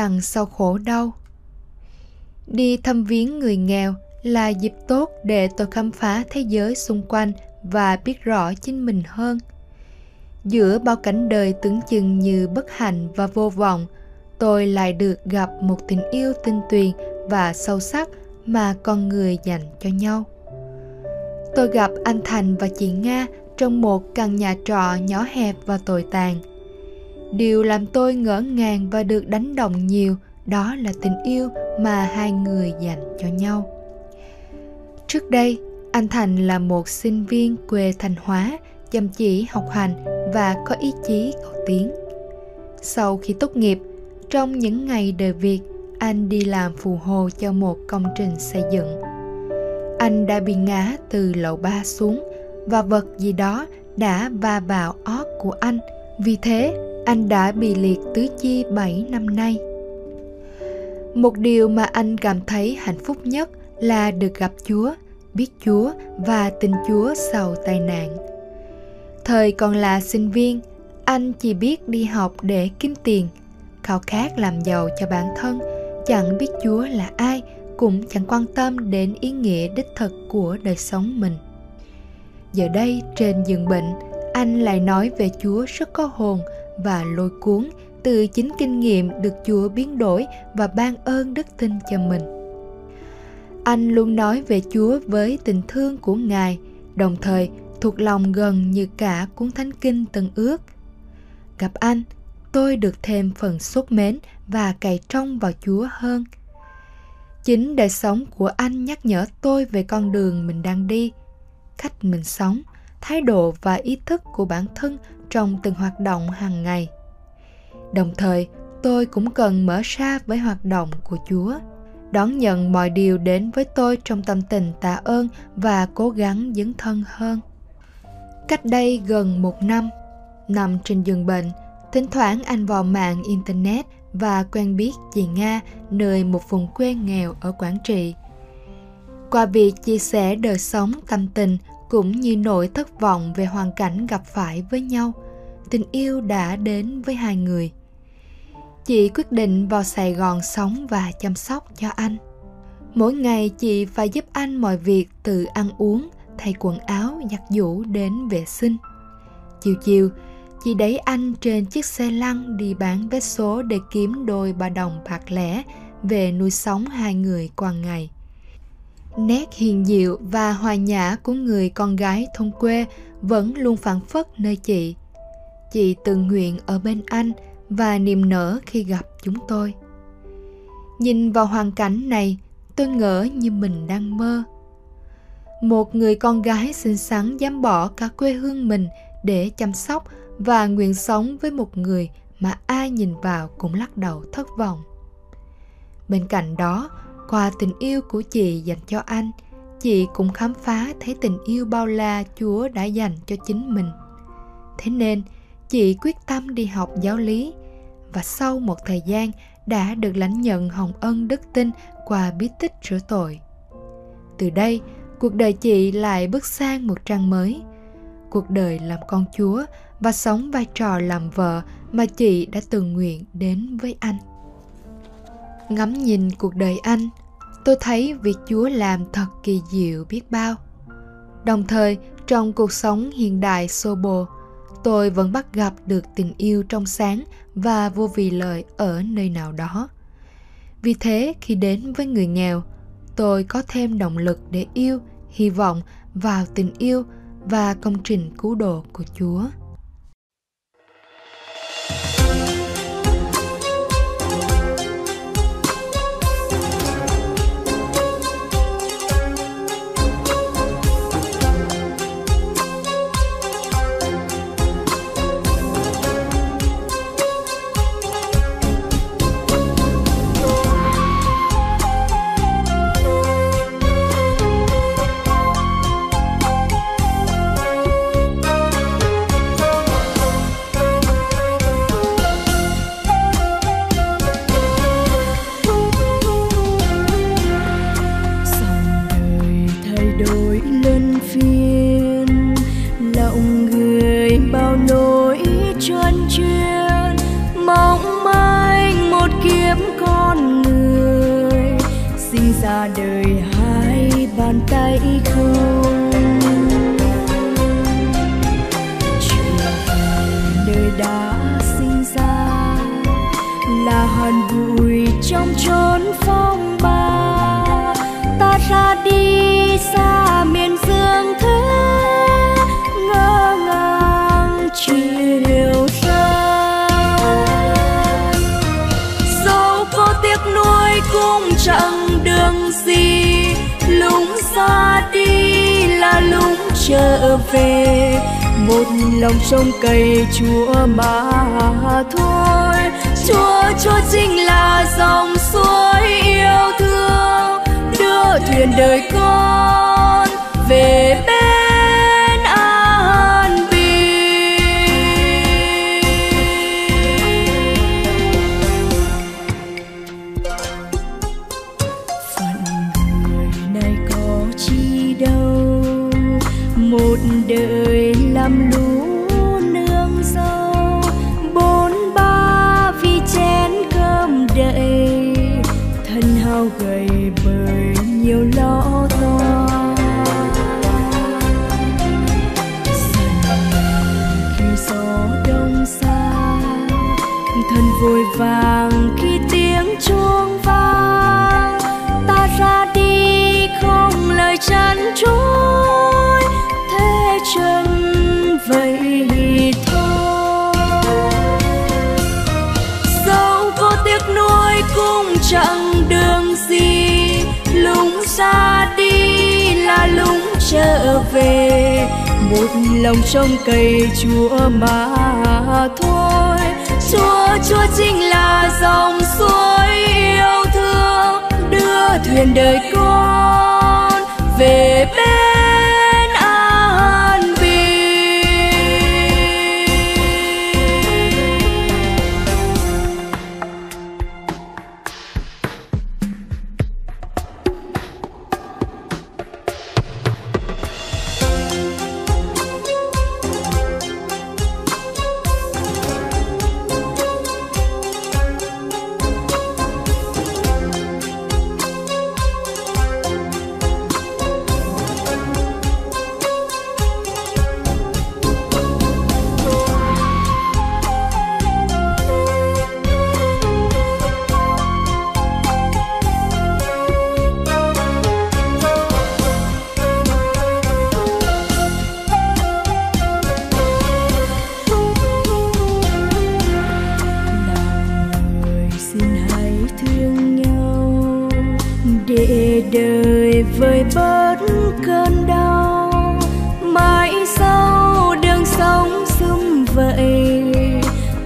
Đằng sau khổ đau. Đi thăm viếng người nghèo là dịp tốt để tôi khám phá thế giới xung quanh và biết rõ chính mình hơn. Giữa bao cảnh đời tưởng chừng như bất hạnh và vô vọng, tôi lại được gặp một tình yêu tinh tuyền và sâu sắc mà con người dành cho nhau. Tôi gặp anh thành và chị nga trong một căn nhà trọ nhỏ hẹp và tồi tàn điều làm tôi ngỡ ngàng và được đánh động nhiều đó là tình yêu mà hai người dành cho nhau. Trước đây, anh thành là một sinh viên quê thanh hóa, chăm chỉ học hành và có ý chí cầu tiến. Sau khi tốt nghiệp, trong những ngày đời việc anh đi làm phù hồ cho một công trình xây dựng. Anh đã bị ngã từ lầu ba xuống và vật gì đó đã va vào óc của anh. Vì thế anh đã bị liệt tứ chi 7 năm nay. Một điều mà anh cảm thấy hạnh phúc nhất là được gặp Chúa, biết Chúa và tin Chúa sau tai nạn. Thời còn là sinh viên, anh chỉ biết đi học để kiếm tiền, khao khát làm giàu cho bản thân, chẳng biết Chúa là ai, cũng chẳng quan tâm đến ý nghĩa đích thực của đời sống mình. Giờ đây trên giường bệnh, anh lại nói về Chúa rất có hồn và lôi cuốn từ chính kinh nghiệm được Chúa biến đổi và ban ơn đức tin cho mình. Anh luôn nói về Chúa với tình thương của Ngài, đồng thời thuộc lòng gần như cả cuốn thánh kinh tân ước. Gặp anh, tôi được thêm phần sốt mến và cày trong vào Chúa hơn. Chính đời sống của anh nhắc nhở tôi về con đường mình đang đi, cách mình sống, thái độ và ý thức của bản thân trong từng hoạt động hàng ngày. Đồng thời, tôi cũng cần mở ra với hoạt động của chúa, đón nhận mọi điều đến với tôi trong tâm tình tạ ơn và cố gắng dấn thân hơn. Cách đây gần một năm, nằm trên giường bệnh, thỉnh thoảng anh vào mạng internet và quen biết chị nga, nơi một vùng quê nghèo ở quảng trị. Qua việc chia sẻ đời sống tâm tình cũng như nỗi thất vọng về hoàn cảnh gặp phải với nhau. Tình yêu đã đến với hai người. Chị quyết định vào sài gòn sống và chăm sóc cho anh. Mỗi ngày chị phải giúp anh mọi việc từ ăn uống, thay quần áo, giặt giũ đến vệ sinh. Chiều chiều, chị đẩy anh trên chiếc xe lăn đi bán vé số để kiếm đôi ba đồng bạc lẻ về nuôi sống hai người qua ngày nét hiền diệu và hòa nhã của người con gái thôn quê vẫn luôn phản phất nơi chị. Chị tự nguyện ở bên anh và niềm nở khi gặp chúng tôi. Nhìn vào hoàn cảnh này, tôi ngỡ như mình đang mơ. Một người con gái xinh xắn dám bỏ cả quê hương mình để chăm sóc và nguyện sống với một người mà ai nhìn vào cũng lắc đầu thất vọng. Bên cạnh đó qua tình yêu của chị dành cho anh, chị cũng khám phá thấy tình yêu bao la chúa đã dành cho chính mình. Thế nên, chị quyết tâm đi học giáo lý và sau một thời gian đã được lãnh nhận hồng ân đức tin qua bí tích rửa tội. Từ đây, cuộc đời chị lại bước sang một trang mới. Cuộc đời làm con chúa và sống vai trò làm vợ mà chị đã từng nguyện đến với anh ngắm nhìn cuộc đời anh. Tôi thấy việc chúa làm thật kỳ diệu biết bao. Đồng thời, trong cuộc sống hiện đại xô bồ tôi vẫn bắt gặp được tình yêu trong sáng và vô vì lợi ở nơi nào đó. Vì thế, khi đến với người nghèo, tôi có thêm động lực để yêu, hy vọng vào tình yêu và công trình cứu độ của chúa. bao nỗi trơn chuyên mong manh một kiếp con người, sinh ra đời hai bàn tay không. Đời đã sinh ra, là hòn bụi trong chốn về, một lòng trông cây chúa mà thôi. Chúa chúa chính là dòng suối yêu thương, đưa thuyền đời con về làm lũ nương dâu bốn ba vì chén cơm đậy. Thân hao gầy bởi nhiều lo toan khi gió đông xa, thân vội vàng khi tiếng chuông vang. Ta ra đi không lời chăn trối, thế chân vậy thôi. Dẫu có tiếc nuối cũng chẳng đường gì, Lúng xa đi là lúng trở về. Một lòng trong cây chúa mà thôi. Chúa chúa chính là dòng suối yêu thương, đưa thuyền đời con về bên vơi bớt cơn đau. Mãi sau đường sống sum vậy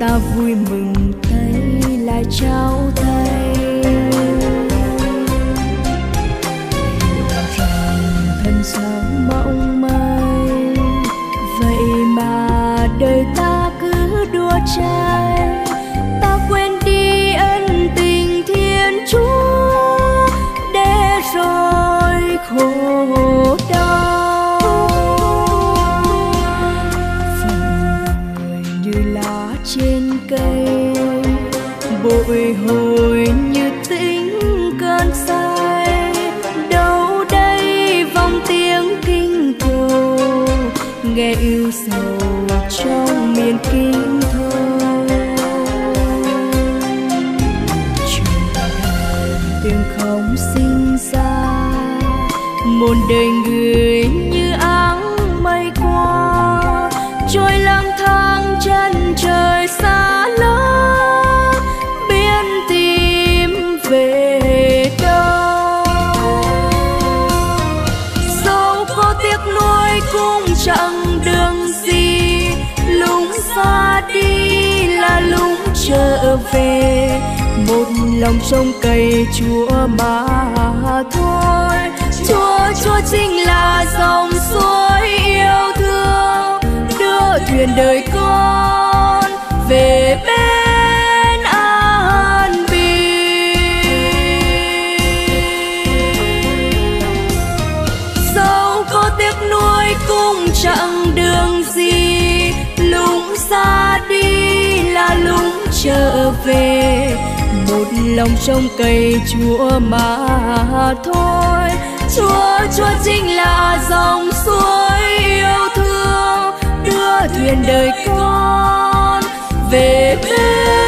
ta vui mừng tay lại trao tay hiểu rằng thân sống mong manh vậy mà đời ta cứ đua trai nghe yêu sầu trong miền kinh thơ tiếng không sinh ra, một đời người như áng mây qua. Trôi lang thang chân trời trở về một lòng sông cây chúa mà thôi. Chúa chúa chính là dòng suối yêu thương. Đưa thuyền đời về, một lòng trong cây chúa mà thôi. Chúa chúa chính là dòng suối yêu thương, đưa thuyền đời con về bên